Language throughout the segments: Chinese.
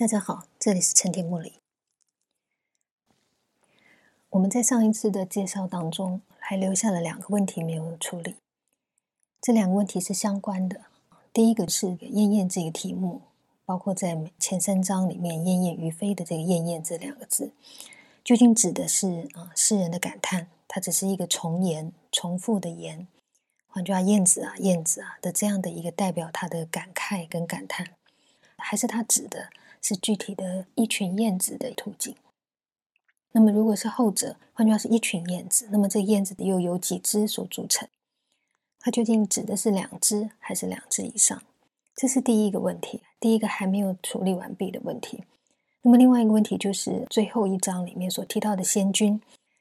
大家好，这里是陈天木里。我们在上一次的介绍当中，还留下了两个问题没有处理。这两个问题是相关的。第一个是“燕燕”这个题目，包括在前三章里面“燕燕于飞”的这个“燕燕”这两个字，究竟指的是啊诗人的感叹，它只是一个重言、重复的言，换句话，燕子啊、燕子啊的这样的一个代表他的感慨跟感叹，还是他指的是具体的一群燕子的途径？那么，如果是后者，换句话是一群燕子，那么这燕子又由几只所组成？它究竟指的是两只还是两只以上？这是第一个问题，第一个还没有处理完毕的问题。那么，另外一个问题就是最后一章里面所提到的仙君，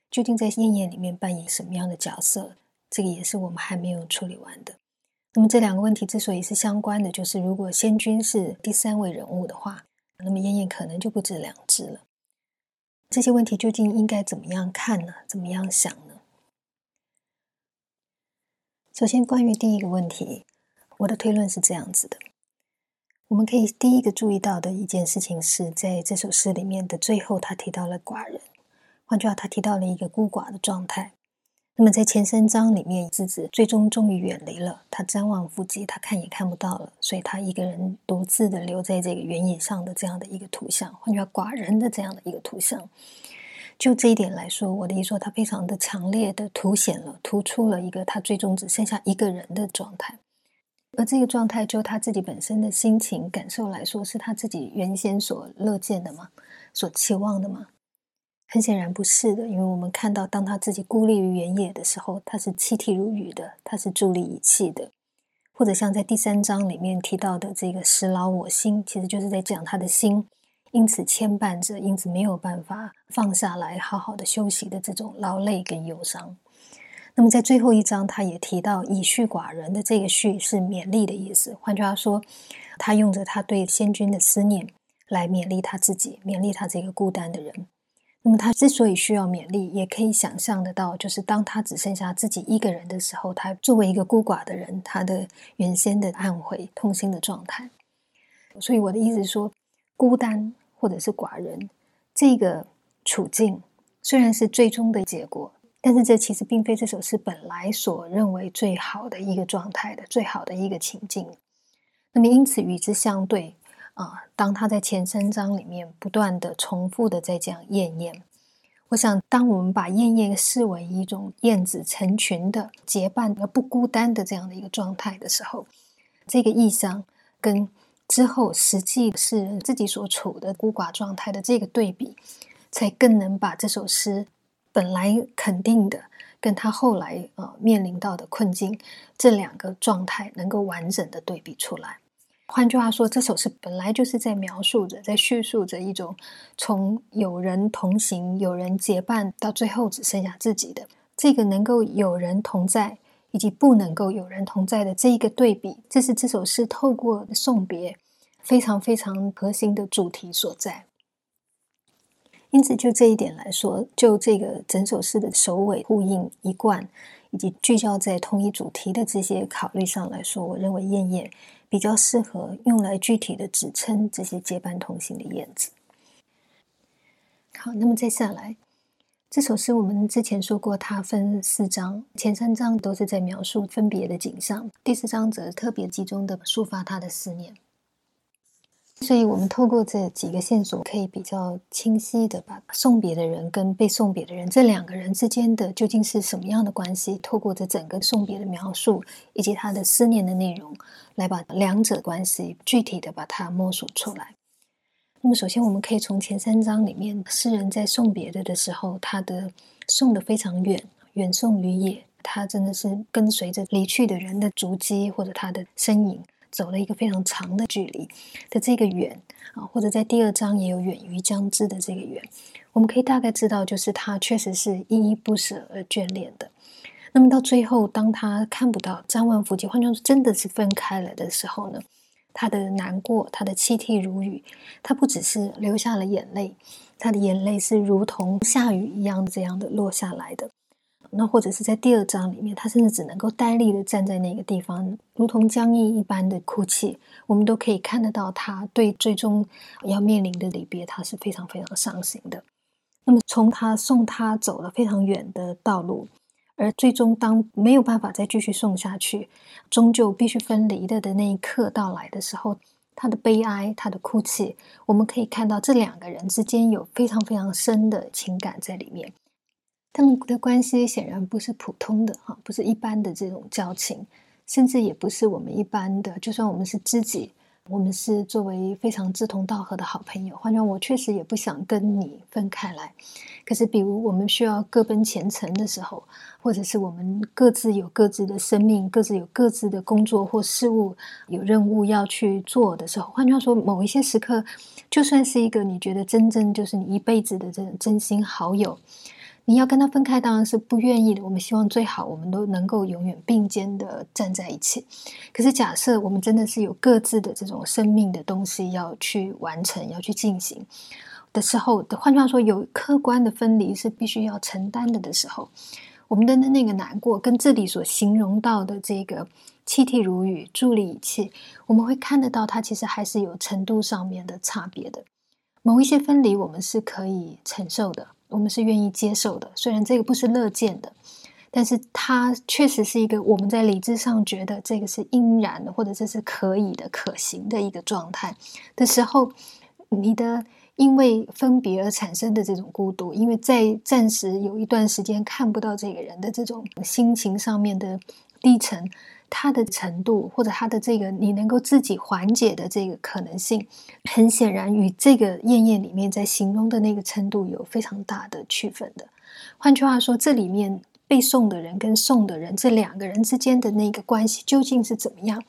究竟在燕燕里面扮演什么样的角色？这个也是我们还没有处理完的。那么，这两个问题之所以是相关的，就是如果仙君是第三位人物的话，那么燕燕可能就不止两只了。这些问题究竟应该怎么样看呢？怎么样想呢？首先，关于第一个问题，我的推论是这样子的：我们可以第一个注意到的一件事情是，在这首诗里面的最后，他提到了寡人，换句话，他提到了一个孤寡的状态。那么在前三章里面，子子最终终于远离了他，瞻望父及，他看也看不到了，所以他一个人独自的留在这个原野上的这样的一个图像，换句话，寡人的这样的一个图像。就这一点来说，我的意思说，他非常的强烈的凸显了、突出了一个他最终只剩下一个人的状态，而这个状态就他自己本身的心情感受来说，是他自己原先所乐见的吗？所期望的吗？很显然不是的，因为我们看到，当他自己孤立于原野的时候，他是泣涕如雨的，他是伫立以泣的，或者像在第三章里面提到的这个“时劳我心”，其实就是在讲他的心因此牵绊着，因此没有办法放下来好好的休息的这种劳累跟忧伤。那么在最后一章，他也提到“以恤寡人”的这个“序”是勉励的意思，换句话说，他用着他对先君的思念来勉励他自己，勉励他这个孤单的人。那么他之所以需要勉励，也可以想象得到，就是当他只剩下自己一个人的时候，他作为一个孤寡的人，他的原先的暗悔、痛心的状态。所以我的意思是说，孤单或者是寡人这个处境，虽然是最终的结果，但是这其实并非这首诗本来所认为最好的一个状态的最好的一个情境。那么因此与之相对。啊，当他在前三章里面不断的重复的在讲燕燕，我想，当我们把燕燕视为一种燕子成群的结伴而不孤单的这样的一个状态的时候，这个意象跟之后实际是自己所处的孤寡状态的这个对比，才更能把这首诗本来肯定的跟他后来呃面临到的困境这两个状态能够完整的对比出来。换句话说，这首诗本来就是在描述着，在叙述着一种从有人同行、有人结伴，到最后只剩下自己的这个能够有人同在，以及不能够有人同在的这一个对比，这是这首诗透过送别非常非常核心的主题所在。因此，就这一点来说，就这个整首诗的首尾呼应一贯，以及聚焦在同一主题的这些考虑上来说，我认为燕燕。比较适合用来具体的指称这些结伴同行的燕子。好，那么再下来，这首诗我们之前说过，它分四章，前三章都是在描述分别的景象，第四章则特别集中的抒发他的思念。所以，我们透过这几个线索，可以比较清晰的把送别的人跟被送别的人这两个人之间的究竟是什么样的关系，透过这整个送别的描述以及他的思念的内容，来把两者关系具体的把它摸索出来。那么，首先我们可以从前三章里面，诗人在送别的的时候，他的送的非常远，远送于野，他真的是跟随着离去的人的足迹或者他的身影。走了一个非常长的距离的这个远啊，或者在第二章也有远于将至的这个远，我们可以大概知道，就是他确实是依依不舍而眷恋的。那么到最后，当他看不到张万福及换句话说，真的是分开了的时候呢，他的难过，他的泣涕如雨，他不只是流下了眼泪，他的眼泪是如同下雨一样这样的落下来的。那或者是在第二章里面，他甚至只能够呆立的站在那个地方，如同僵硬一般的哭泣。我们都可以看得到，他对最终要面临的离别，他是非常非常伤心的。那么，从他送他走了非常远的道路，而最终当没有办法再继续送下去，终究必须分离的的那一刻到来的时候，他的悲哀，他的哭泣，我们可以看到这两个人之间有非常非常深的情感在里面。他们的关系显然不是普通的哈，不是一般的这种交情，甚至也不是我们一般的。就算我们是知己，我们是作为非常志同道合的好朋友，换成我确实也不想跟你分开来。可是，比如我们需要各奔前程的时候，或者是我们各自有各自的生命，各自有各自的工作或事务，有任务要去做的时候，换句话说，某一些时刻，就算是一个你觉得真正就是你一辈子的这种真心好友。你要跟他分开，当然是不愿意的。我们希望最好我们都能够永远并肩的站在一起。可是，假设我们真的是有各自的这种生命的东西要去完成、要去进行的时候，换句话说，有客观的分离是必须要承担的的时候，我们的那个难过，跟这里所形容到的这个泣涕如雨、伫立以泣，我们会看得到，它其实还是有程度上面的差别的。某一些分离，我们是可以承受的。我们是愿意接受的，虽然这个不是乐见的，但是它确实是一个我们在理智上觉得这个是应然的，或者这是可以的、可行的一个状态的时候，你的因为分别而产生的这种孤独，因为在暂时有一段时间看不到这个人的这种心情上面的低沉。它的程度，或者它的这个你能够自己缓解的这个可能性，很显然与这个燕燕里面在形容的那个程度有非常大的区分的。换句话说，这里面被送的人跟送的人这两个人之间的那个关系究竟是怎么样？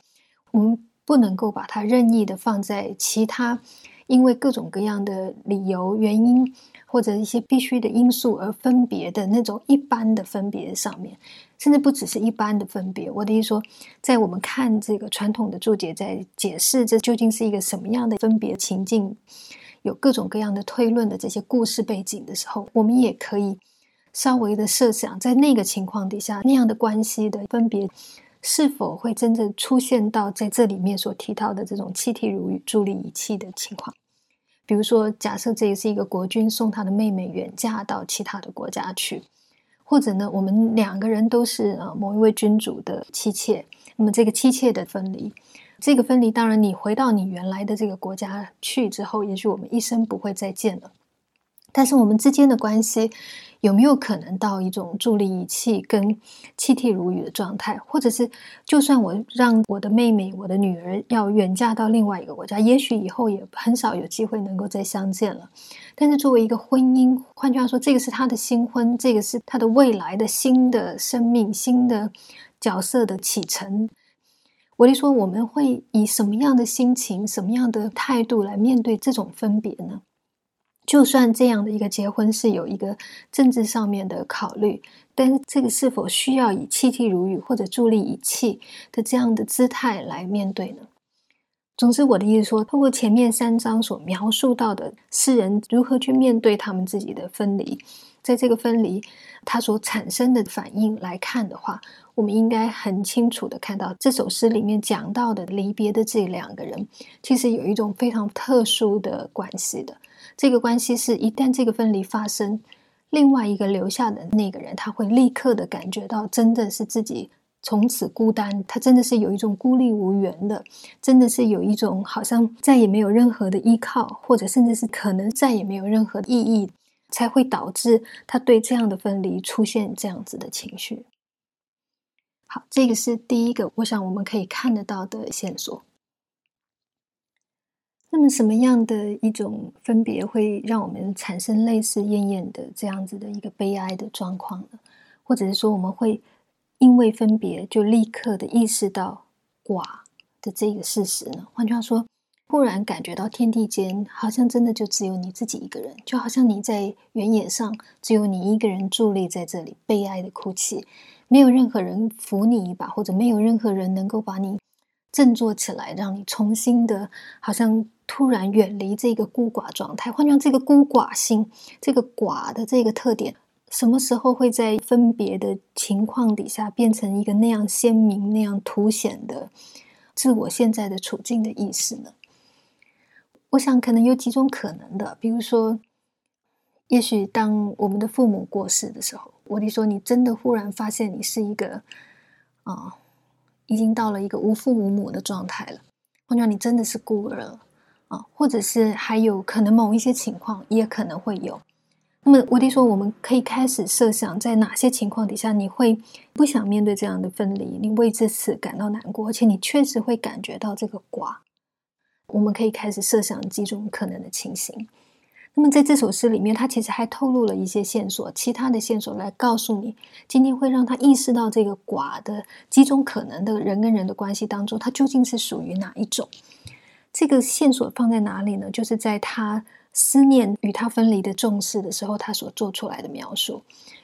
我们不能够把它任意的放在其他因为各种各样的理由原因。或者一些必须的因素而分别的那种一般的分别上面，甚至不只是一般的分别。我的意思说，在我们看这个传统的注解，在解释这究竟是一个什么样的分别情境，有各种各样的推论的这些故事背景的时候，我们也可以稍微的设想，在那个情况底下，那样的关系的分别是否会真正出现到在这里面所提到的这种气体如雨、助力仪器的情况。比如说，假设这也是一个国君送他的妹妹远嫁到其他的国家去，或者呢，我们两个人都是啊某一位君主的妻妾，那么这个妻妾的分离，这个分离，当然你回到你原来的这个国家去之后，也许我们一生不会再见了，但是我们之间的关系。有没有可能到一种助力仪器跟气体如雨的状态，或者是就算我让我的妹妹、我的女儿要远嫁到另外一个国家，也许以后也很少有机会能够再相见了。但是作为一个婚姻，换句话说，这个是他的新婚，这个是他的未来的新的生命、新的角色的启程。我就说，我们会以什么样的心情、什么样的态度来面对这种分别呢？就算这样的一个结婚是有一个政治上面的考虑，但是这个是否需要以气体如雨或者助力以气的这样的姿态来面对呢？总之，我的意思说，通过前面三章所描述到的诗人如何去面对他们自己的分离，在这个分离它所产生的反应来看的话，我们应该很清楚的看到这首诗里面讲到的离别的这两个人，其实有一种非常特殊的关系的。这个关系是一旦这个分离发生，另外一个留下的那个人，他会立刻的感觉到，真的是自己从此孤单，他真的是有一种孤立无援的，真的是有一种好像再也没有任何的依靠，或者甚至是可能再也没有任何意义，才会导致他对这样的分离出现这样子的情绪。好，这个是第一个，我想我们可以看得到的线索。那么，什么样的一种分别会让我们产生类似燕燕的这样子的一个悲哀的状况呢？或者是说，我们会因为分别就立刻的意识到寡的这个事实呢？换句话说，忽然感觉到天地间好像真的就只有你自己一个人，就好像你在原野上只有你一个人伫立在这里，悲哀的哭泣，没有任何人扶你一把，或者没有任何人能够把你振作起来，让你重新的，好像。突然远离这个孤寡状态，换成这个孤寡心，这个寡的这个特点，什么时候会在分别的情况底下变成一个那样鲜明、那样凸显的自我现在的处境的意识呢？我想可能有几种可能的，比如说，也许当我们的父母过世的时候，我弟说你真的忽然发现你是一个啊，已经到了一个无父无母的状态了，或者你真的是孤儿了啊，或者是还有可能某一些情况也可能会有。那么，我弟说，我们可以开始设想，在哪些情况底下，你会不想面对这样的分离，你为这次感到难过，而且你确实会感觉到这个寡。我们可以开始设想几种可能的情形。那么，在这首诗里面，他其实还透露了一些线索，其他的线索来告诉你，今天会让他意识到这个寡的几种可能的人跟人的关系当中，他究竟是属于哪一种？这个线索放在哪里呢？就是在他。思念与他分离的重视的时候，他所做出来的描述，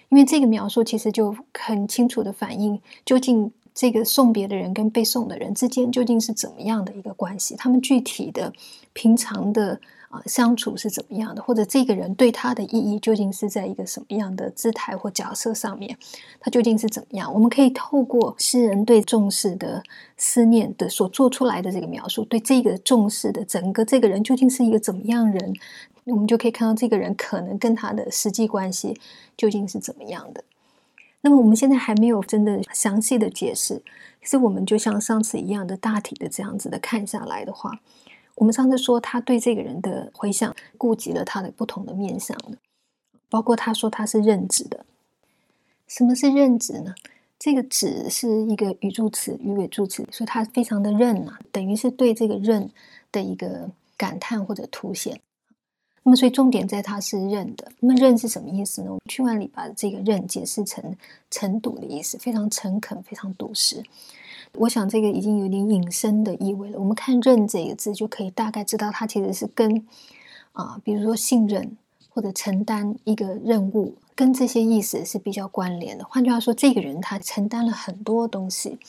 因为这个描述其实就很清楚的反映，究竟这个送别的人跟被送的人之间究竟是怎么样的一个关系，他们具体的平常的。啊，相处是怎么样的？或者这个人对他的意义究竟是在一个什么样的姿态或角色上面？他究竟是怎么样？我们可以透过诗人对重视的思念的所做出来的这个描述，对这个重视的整个这个人究竟是一个怎么样人？我们就可以看到这个人可能跟他的实际关系究竟是怎么样的。那么我们现在还没有真的详细的解释，其实我们就像上次一样的大体的这样子的看下来的话。我们上次说，他对这个人的回想，顾及了他的不同的面相的，包括他说他是认知的。什么是认知呢？这个“指”是一个语助词、语尾助词，所以他非常的认啊，等于是对这个认的一个感叹或者凸显。那么，所以重点在他是认的。那么，认是什么意思呢？我们去万里把这个认解释成诚笃的意思，非常诚恳，非常笃实。我想这个已经有点隐身的意味了。我们看“认”这个字，就可以大概知道它其实是跟啊，比如说信任或者承担一个任务，跟这些意思是比较关联的。换句话说，这个人他承担了很多东西，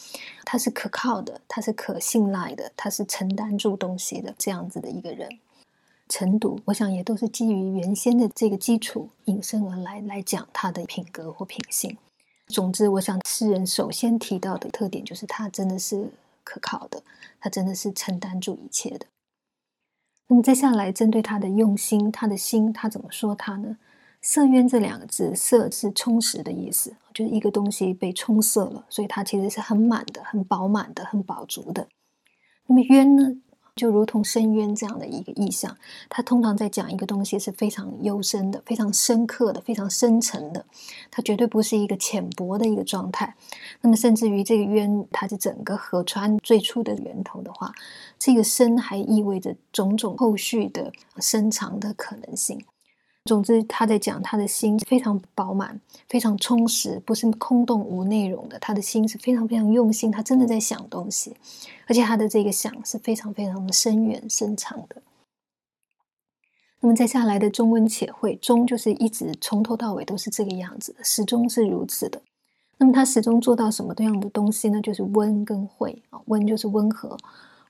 他是可靠的，他是可信赖的，他是承担住东西的这样子的一个人。程度，我想也都是基于原先的这个基础引申而来来讲他的品格或品性。总之，我想诗人首先提到的特点就是他真的是可靠的，他真的是承担住一切的。那么接下来，针对他的用心，他的心，他怎么说他呢？色渊这两个字，色是充实的意思，就是一个东西被充塞了，所以它其实是很满的、很饱满的、很饱足的。那么渊呢？就如同深渊这样的一个意象，它通常在讲一个东西是非常幽深的、非常深刻的、非常深沉的，它绝对不是一个浅薄的一个状态。那么，甚至于这个渊，它是整个河川最初的源头的话，这个深还意味着种种后续的深长的可能性。总之，他在讲他的心非常饱满、非常充实，不是空洞无内容的。他的心是非常非常用心，他真的在想东西，而且他的这个想是非常非常的深远深长的。那么，再下来的中温且会，中就是一直从头到尾都是这个样子的，始终是如此的。那么，他始终做到什么样的东西呢？就是温跟会啊，温就是温和，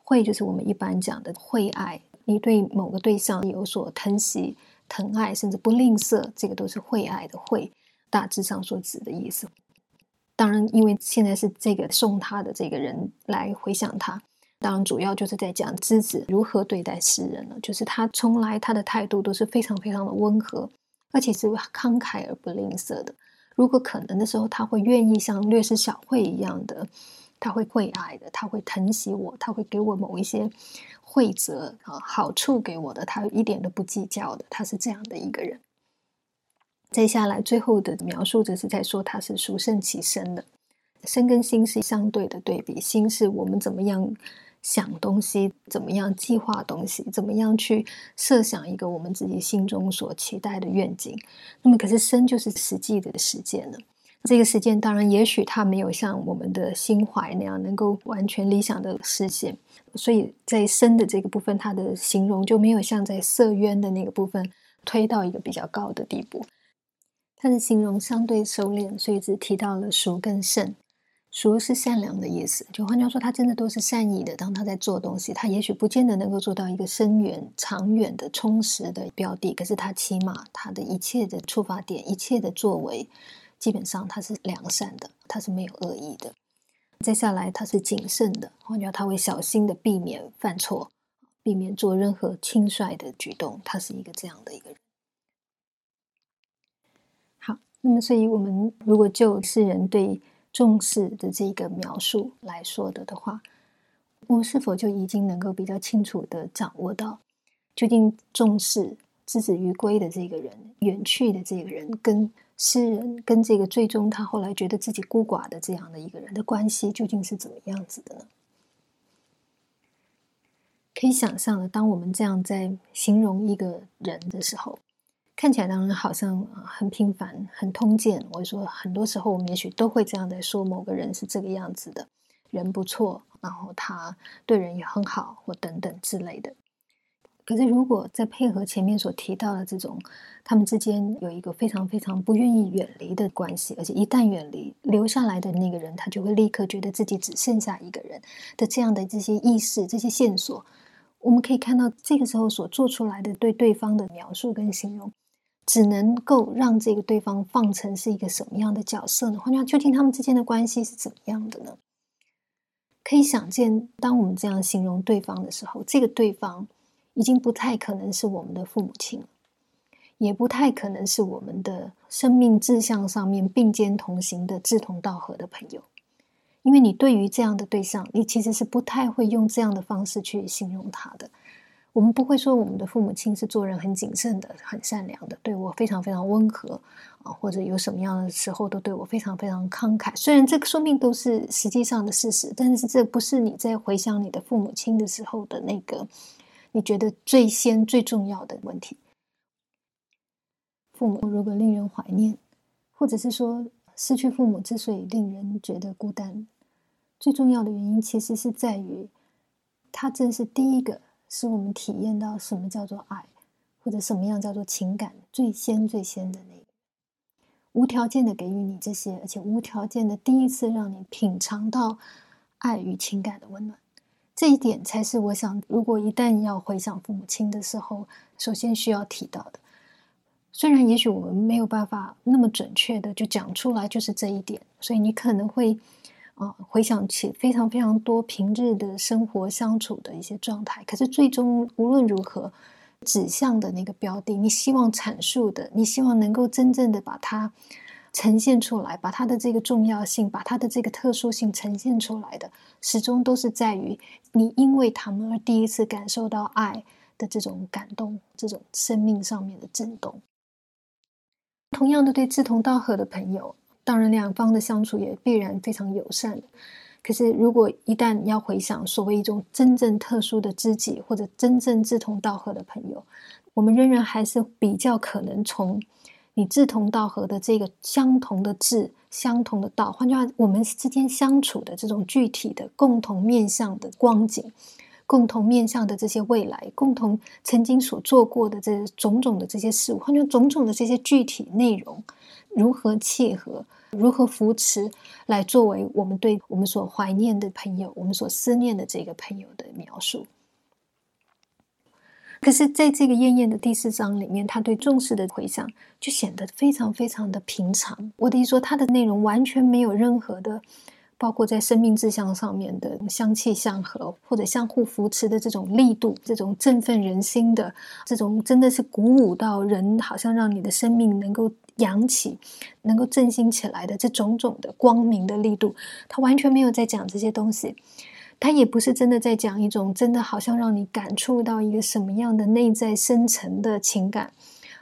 会就是我们一般讲的会爱，你对某个对象有所疼惜。疼爱甚至不吝啬，这个都是惠爱的惠，大致上所指的意思。当然，因为现在是这个送他的这个人来回想他，当然主要就是在讲之子如何对待世人了。就是他从来他的态度都是非常非常的温和，而且是慷慨而不吝啬的。如果可能的时候，他会愿意像略施小惠一样的，他会惠爱的，他会疼惜我，他会给我某一些。惠泽啊，好处给我的，他一点都不计较的，他是这样的一个人。接下来最后的描述，则是在说他是殊胜其身的。身跟心是相对的对比，心是我们怎么样想东西，怎么样计划东西，怎么样去设想一个我们自己心中所期待的愿景。那么，可是身就是实际的实践了。这个实践当然，也许它没有像我们的心怀那样能够完全理想的实现。所以在身的这个部分，它的形容就没有像在色渊的那个部分推到一个比较高的地步。它的形容相对收敛，所以只提到了熟更胜。俗是善良的意思，就换句话说，他真的都是善意的。当他在做东西，他也许不见得能够做到一个深远、长远的、充实的标的，可是他起码他的一切的出发点、一切的作为，基本上他是良善的，他是没有恶意的。接下来他是谨慎的，换句话他会小心的避免犯错，避免做任何轻率的举动。他是一个这样的一个人。好，那么所以我们如果就世人对。重视的这个描述来说的的话，我们是否就已经能够比较清楚的掌握到，究竟重视之子于归的这个人，远去的这个人，跟诗人，跟这个最终他后来觉得自己孤寡的这样的一个人的关系，究竟是怎么样子的呢？可以想象的，当我们这样在形容一个人的时候。看起来当然好像很平凡、很通见。我说，很多时候我们也许都会这样在说某个人是这个样子的，人不错，然后他对人也很好，或等等之类的。可是，如果再配合前面所提到的这种，他们之间有一个非常非常不愿意远离的关系，而且一旦远离，留下来的那个人他就会立刻觉得自己只剩下一个人的这样的这些意识、这些线索，我们可以看到这个时候所做出来的对对方的描述跟形容。只能够让这个对方放成是一个什么样的角色呢？换句话究竟他们之间的关系是怎么样的呢？可以想见，当我们这样形容对方的时候，这个对方已经不太可能是我们的父母亲，也不太可能是我们的生命志向上面并肩同行的志同道合的朋友，因为你对于这样的对象，你其实是不太会用这样的方式去形容他的。我们不会说我们的父母亲是做人很谨慎的、很善良的，对我非常非常温和啊，或者有什么样的时候都对我非常非常慷慨。虽然这个说明都是实际上的事实，但是这不是你在回想你的父母亲的时候的那个你觉得最先最重要的问题。父母如果令人怀念，或者是说失去父母之所以令人觉得孤单，最重要的原因其实是在于他正是第一个。使我们体验到什么叫做爱，或者什么样叫做情感最先最先的那个，无条件的给予你这些，而且无条件的第一次让你品尝到爱与情感的温暖，这一点才是我想，如果一旦要回想父母亲的时候，首先需要提到的。虽然也许我们没有办法那么准确的就讲出来，就是这一点，所以你可能会。啊，回想起非常非常多平日的生活相处的一些状态，可是最终无论如何，指向的那个标的，你希望阐述的，你希望能够真正的把它呈现出来，把它的这个重要性，把它的这个特殊性呈现出来的，始终都是在于你因为他们而第一次感受到爱的这种感动，这种生命上面的震动。同样的，对志同道合的朋友。当然，两方的相处也必然非常友善。可是，如果一旦要回想所谓一种真正特殊的知己，或者真正志同道合的朋友，我们仍然还是比较可能从你志同道合的这个相同的志、相同的道，换句话，我们之间相处的这种具体的共同面向的光景、共同面向的这些未来、共同曾经所做过的这种种的这些事物，换句，种种的这些具体内容如何契合？如何扶持来作为我们对我们所怀念的朋友，我们所思念的这个朋友的描述？可是，在这个艳艳的第四章里面，他对重视的回想就显得非常非常的平常。我的意思说，它的内容完全没有任何的。包括在生命志向上面的相契相合，或者相互扶持的这种力度，这种振奋人心的，这种真的是鼓舞到人，好像让你的生命能够扬起，能够振兴起来的这种种的光明的力度，他完全没有在讲这些东西，他也不是真的在讲一种真的好像让你感触到一个什么样的内在深层的情感，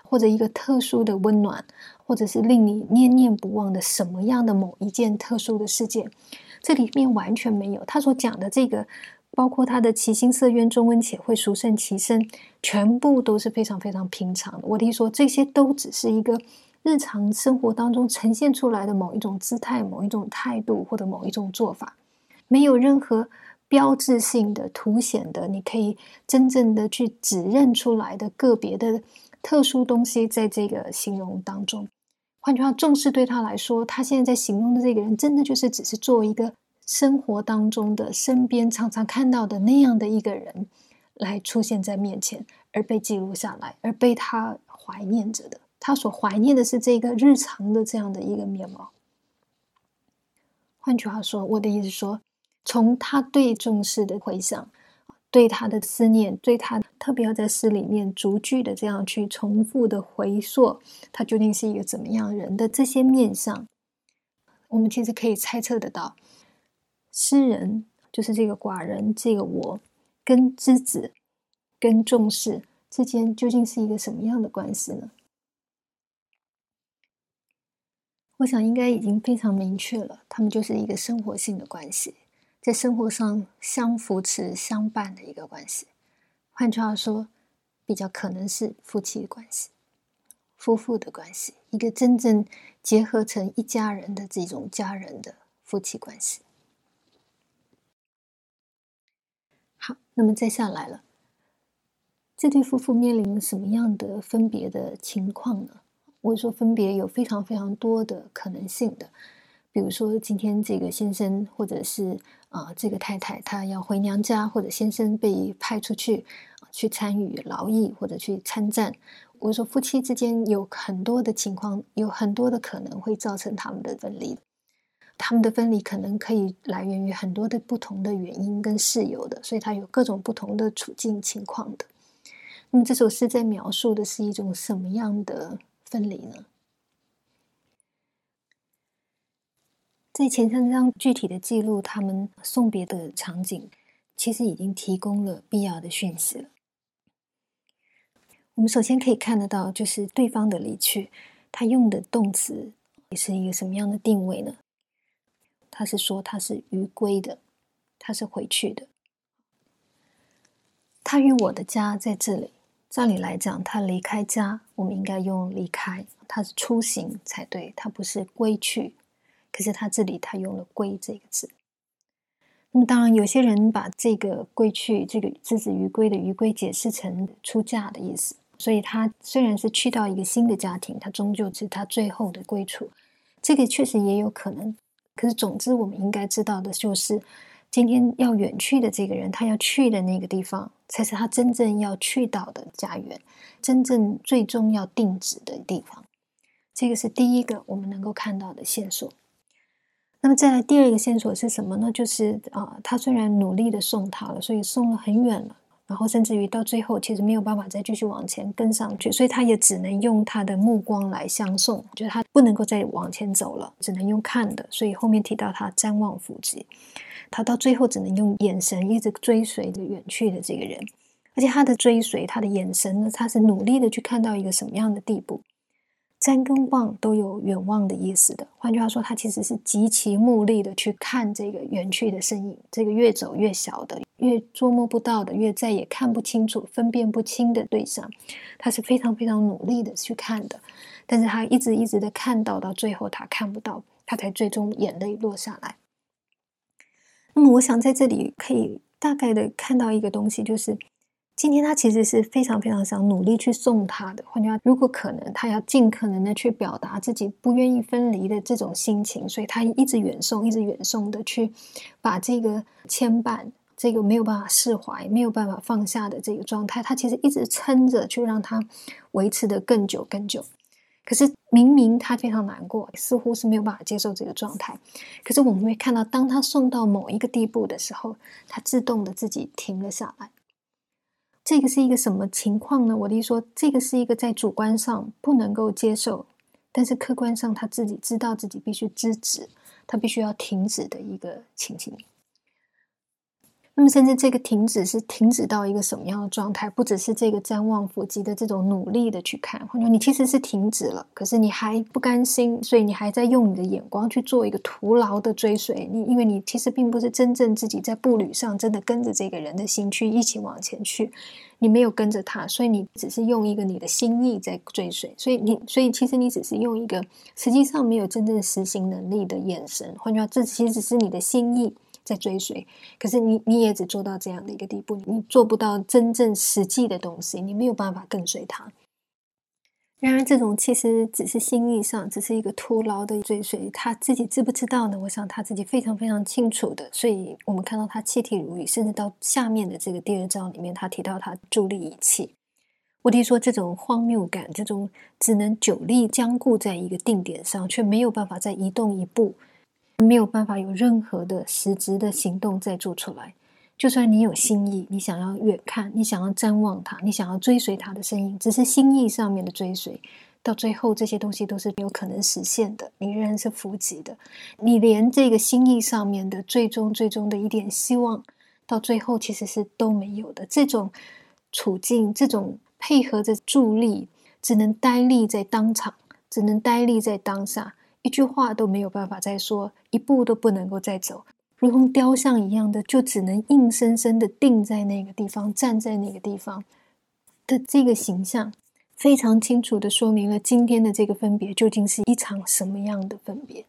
或者一个特殊的温暖。或者是令你念念不忘的什么样的某一件特殊的事件，这里面完全没有他所讲的这个，包括他的其心色渊中温且会殊胜其身，全部都是非常非常平常的。我听说，这些都只是一个日常生活当中呈现出来的某一种姿态、某一种态度或者某一种做法，没有任何标志性的、凸显的，你可以真正的去指认出来的个别的特殊东西，在这个形容当中。换句话，重视对他来说，他现在在形容的这个人，真的就是只是做一个生活当中的、身边常常看到的那样的一个人，来出现在面前，而被记录下来，而被他怀念着的。他所怀念的是这个日常的这样的一个面貌。换句话说，我的意思说，从他对重视的回想。对他的思念，对他特别要在诗里面逐句的这样去重复的回溯，他究竟是一个怎么样人的这些面相，我们其实可以猜测得到，诗人就是这个寡人，这个我跟之子、跟重视之间究竟是一个什么样的关系呢？我想应该已经非常明确了，他们就是一个生活性的关系。在生活上相扶持、相伴的一个关系，换句话说，比较可能是夫妻的关系、夫妇的关系，一个真正结合成一家人的这种家人的夫妻关系。好，那么再下来了，这对夫妇面临什么样的分别的情况呢？我说分别有非常非常多的可能性的。比如说，今天这个先生或者是啊这个太太，她要回娘家，或者先生被派出去去参与劳役或者去参战。我说，夫妻之间有很多的情况，有很多的可能会造成他们的分离。他们的分离可能可以来源于很多的不同的原因跟事由的，所以它有各种不同的处境情况的。那么这首诗在描述的是一种什么样的分离呢？在前三章具体的记录他们送别的场景，其实已经提供了必要的讯息了。我们首先可以看得到，就是对方的离去，他用的动词也是一个什么样的定位呢？他是说他是余归的，他是回去的。他与我的家在这里，照理来讲，他离开家，我们应该用离开，他是出行才对，他不是归去。可是他这里他用了“归”这个字，那么当然有些人把这个“归去”这个“之子于归”的“于归”解释成出嫁的意思，所以他虽然是去到一个新的家庭，他终究是他最后的归处，这个确实也有可能。可是总之，我们应该知道的就是，今天要远去的这个人，他要去的那个地方，才是他真正要去到的家园，真正最终要定址的地方。这个是第一个我们能够看到的线索。那么再来第二个线索是什么呢？就是啊，他虽然努力的送他了，所以送了很远了，然后甚至于到最后其实没有办法再继续往前跟上去，所以他也只能用他的目光来相送，就是他不能够再往前走了，只能用看的。所以后面提到他瞻望伏击，他到最后只能用眼神一直追随着远去的这个人，而且他的追随，他的眼神呢，他是努力的去看到一个什么样的地步。瞻跟望都有远望的意思的，换句话说，他其实是极其目力的去看这个远去的身影，这个越走越小的、越捉摸不到的、越再也看不清楚、分辨不清的对象，他是非常非常努力的去看的，但是他一直一直的看到，到最后他看不到，他才最终眼泪落下来。那么，我想在这里可以大概的看到一个东西，就是。今天他其实是非常非常想努力去送他的。换句话，如果可能，他要尽可能的去表达自己不愿意分离的这种心情，所以他一直远送，一直远送的去把这个牵绊、这个没有办法释怀、没有办法放下的这个状态，他其实一直撑着，去让他维持的更久、更久。可是明明他非常难过，似乎是没有办法接受这个状态。可是我们会看到，当他送到某一个地步的时候，他自动的自己停了下来。这个是一个什么情况呢？我的意思说，这个是一个在主观上不能够接受，但是客观上他自己知道自己必须制止，他必须要停止的一个情形。那么，甚至这个停止是停止到一个什么样的状态？不只是这个瞻望伏击的这种努力的去看，或者你其实是停止了，可是你还不甘心，所以你还在用你的眼光去做一个徒劳的追随。你因为你其实并不是真正自己在步履上真的跟着这个人的心去一起往前去，你没有跟着他，所以你只是用一个你的心意在追随。所以你，所以其实你只是用一个实际上没有真正实行能力的眼神。换句话，这其实是你的心意。在追随，可是你你也只做到这样的一个地步，你做不到真正实际的东西，你没有办法跟随他。然而，这种其实只是心意上，只是一个徒劳的追随。他自己知不知道呢？我想他自己非常非常清楚的。所以我们看到他气体如雨，甚至到下面的这个第二章里面，他提到他助力仪器。我弟说，这种荒谬感，这种只能久立僵固在一个定点上，却没有办法再移动一步，没有办法有任何的实质的行动再做出来。就算你有心意，你想要远看，你想要瞻望他，你想要追随他的身影，只是心意上面的追随，到最后这些东西都是有可能实现的，你仍然是伏击的。你连这个心意上面的最终、最终的一点希望，到最后其实是都没有的。这种处境，这种配合着助力，只能呆立在当场，只能呆立在当下，一句话都没有办法再说，一步都不能够再走。如同雕像一样的，就只能硬生生的定在那个地方，站在那个地方的这个形象，非常清楚的说明了今天的这个分别究竟是一场什么样的分别。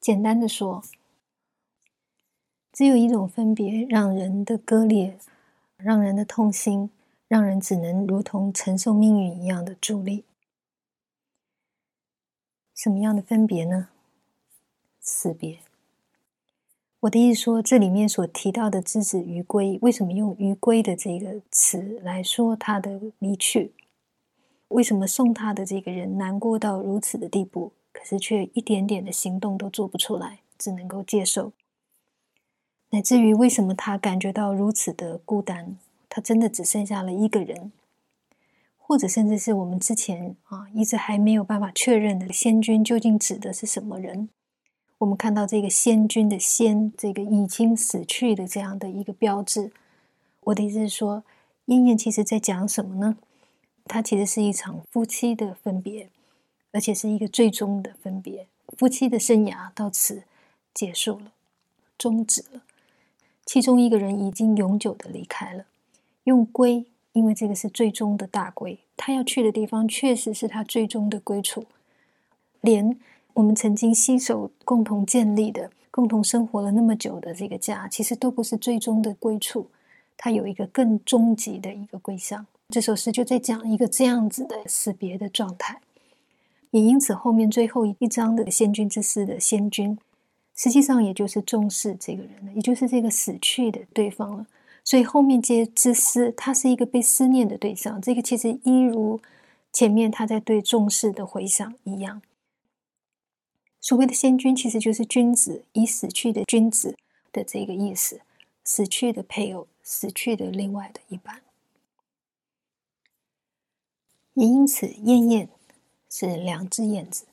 简单的说，只有一种分别，让人的割裂，让人的痛心，让人只能如同承受命运一样的助力。什么样的分别呢？死别。我的意思说，这里面所提到的之子于归，为什么用于归的这个词来说他的离去？为什么送他的这个人难过到如此的地步，可是却一点点的行动都做不出来，只能够接受？乃至于为什么他感觉到如此的孤单？他真的只剩下了一个人，或者甚至是我们之前啊一直还没有办法确认的仙君，究竟指的是什么人？我们看到这个仙君的“仙”，这个已经死去的这样的一个标志。我的意思是说，燕燕其实在讲什么呢？它其实是一场夫妻的分别，而且是一个最终的分别。夫妻的生涯到此结束了，终止了。其中一个人已经永久的离开了，用归，因为这个是最终的大归，他要去的地方确实是他最终的归处，连。我们曾经携手共同建立的、共同生活了那么久的这个家，其实都不是最终的归处，他有一个更终极的一个归向。这首诗就在讲一个这样子的死别的状态，也因此后面最后一章的先君之思的先君，实际上也就是重视这个人了，也就是这个死去的对方了。所以后面接之思，他是一个被思念的对象。这个其实一如前面他在对重视的回想一样。所谓的先君，其实就是君子，已死去的君子的这个意思，死去的配偶，死去的另外的一半。也因此，燕燕是两只燕子，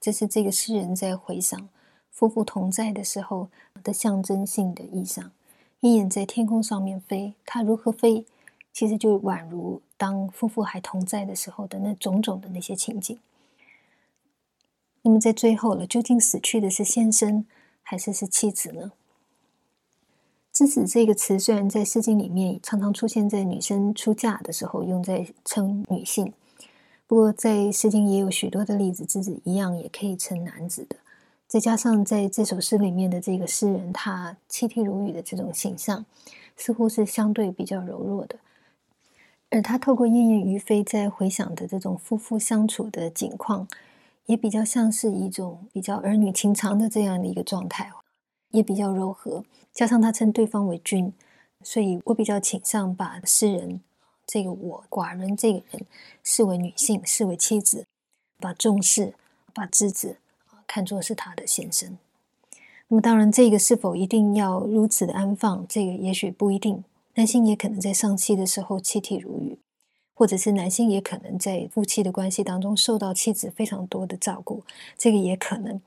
这是这个诗人在回想夫妇同在的时候的象征性的意象。鹰眼在天空上面飞，它如何飞，其实就宛如当夫妇还同在的时候的那种种的那些情景。那么在最后了，究竟死去的是先生还是是妻子呢？“之子”这个词虽然在《诗经》里面常常出现在女生出嫁的时候用在称女性，不过在《诗经》也有许多的例子，之子一样也可以称男子的。再加上在这首诗里面的这个诗人，他泣涕如雨的这种形象，似乎是相对比较柔弱的，而他透过燕燕于飞在回想的这种夫妇相处的景况。也比较像是一种比较儿女情长的这样的一个状态，也比较柔和。加上他称对方为君，所以我比较倾向把诗人这个我寡人这个人视为女性，视为妻子，把重视把之子看作是他的先生。那么当然，这个是否一定要如此的安放，这个也许不一定。男性也可能在丧妻的时候泣涕如雨。或者是男性也可能在夫妻的关系当中受到妻子非常多的照顾，这个也可能。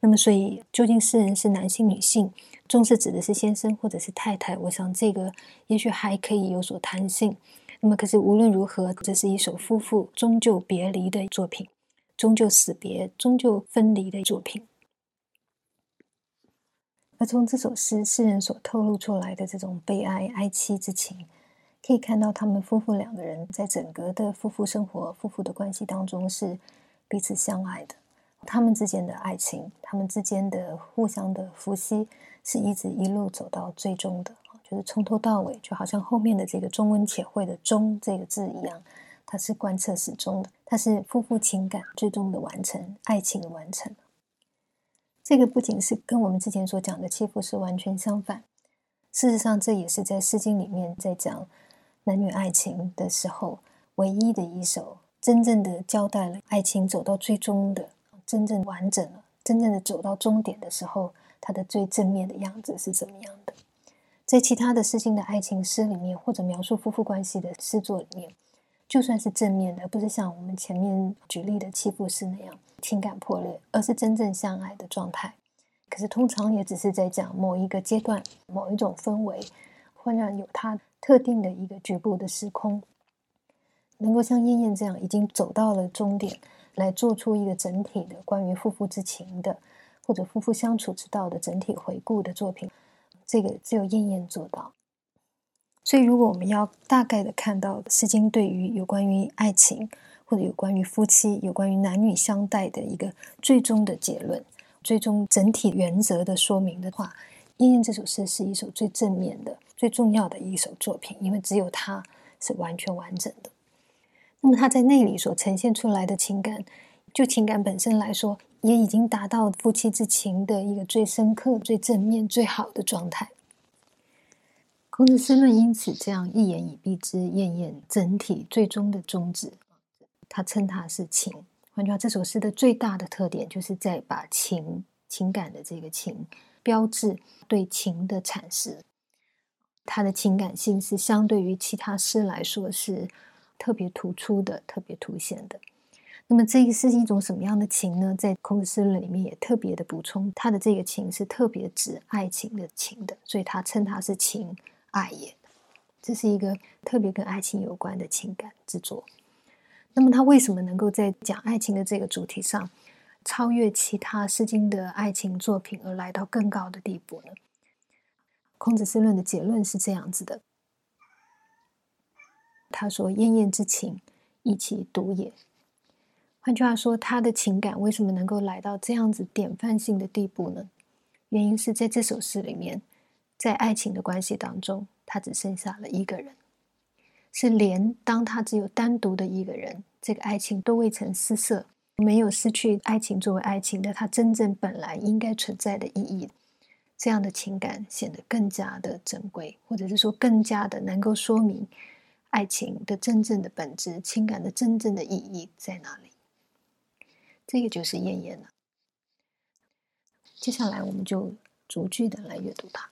那么，所以究竟诗人是男性、女性，重视指的是先生或者是太太？我想这个也许还可以有所弹性。那么，可是无论如何，这是一首夫妇终究别离的作品，终究死别、终究分离的作品。而从这首诗，诗人所透露出来的这种悲哀、哀戚之情。可以看到，他们夫妇两个人在整个的夫妇生活、夫妇的关系当中是彼此相爱的。他们之间的爱情，他们之间的互相的夫妻，是一直一路走到最终的，就是从头到尾，就好像后面的这个“中温且会”的“中”这个字一样，它是贯彻始终的，它是夫妇情感最终的完成，爱情的完成。这个不仅是跟我们之前所讲的欺负是完全相反，事实上，这也是在《诗经》里面在讲男女爱情的时候唯一的一首真正的交代了爱情走到最终的真正完整了，真正的走到终点的时候。它的最正面的样子是怎么样的？在其他的诗经的爱情诗里面，或者描述夫妇关系的诗作里面，就算是正面的，不是像我们前面举例的欺负诗那样情感破裂，而是真正相爱的状态。可是通常也只是在讲某一个阶段、某一种氛围，或者有它特定的一个局部的时空，能够像燕燕这样已经走到了终点，来做出一个整体的关于夫妇之情的。或者夫妇相处之道的整体回顾的作品，这个只有燕燕做到。所以，如果我们要大概的看到《诗经》对于有关于爱情，或者有关于夫妻、有关于男女相待的一个最终的结论、最终整体原则的说明的话，燕燕这首诗是一首最正面的、最重要的一首作品，因为只有它是完全完整的。那么，它在那里所呈现出来的情感，就情感本身来说。也已经达到夫妻之情的一个最深刻、最正面、最好的状态。孔子思论因此这样一言以蔽之，晏晏整体最终的宗旨，他称它是情。换句话，这首诗的最大的特点，就是在把情、情感的这个情标志对情的阐释。他的情感性是相对于其他诗来说是特别突出的、特别凸显的。那么这个是一种什么样的情呢？在孔子诗论里面也特别的补充，他的这个情是特别指爱情的情的，所以他称它是情爱也。这是一个特别跟爱情有关的情感之作。那么他为什么能够在讲爱情的这个主题上超越其他诗经的爱情作品，而来到更高的地步呢？孔子诗论的结论是这样子的：他说：“燕燕之情，以其独也。”换句话说，他的情感为什么能够来到这样子典范性的地步呢？原因是在这首诗里面，在爱情的关系当中，他只剩下了一个人，是连当他只有单独的一个人，这个爱情都未曾失色，没有失去爱情作为爱情的他真正本来应该存在的意义，这样的情感显得更加的珍贵，或者是说更加的能够说明爱情的真正的本质，情感的真正的意义在哪里。这个就是燕燕了。接下来，我们就逐句的来阅读它。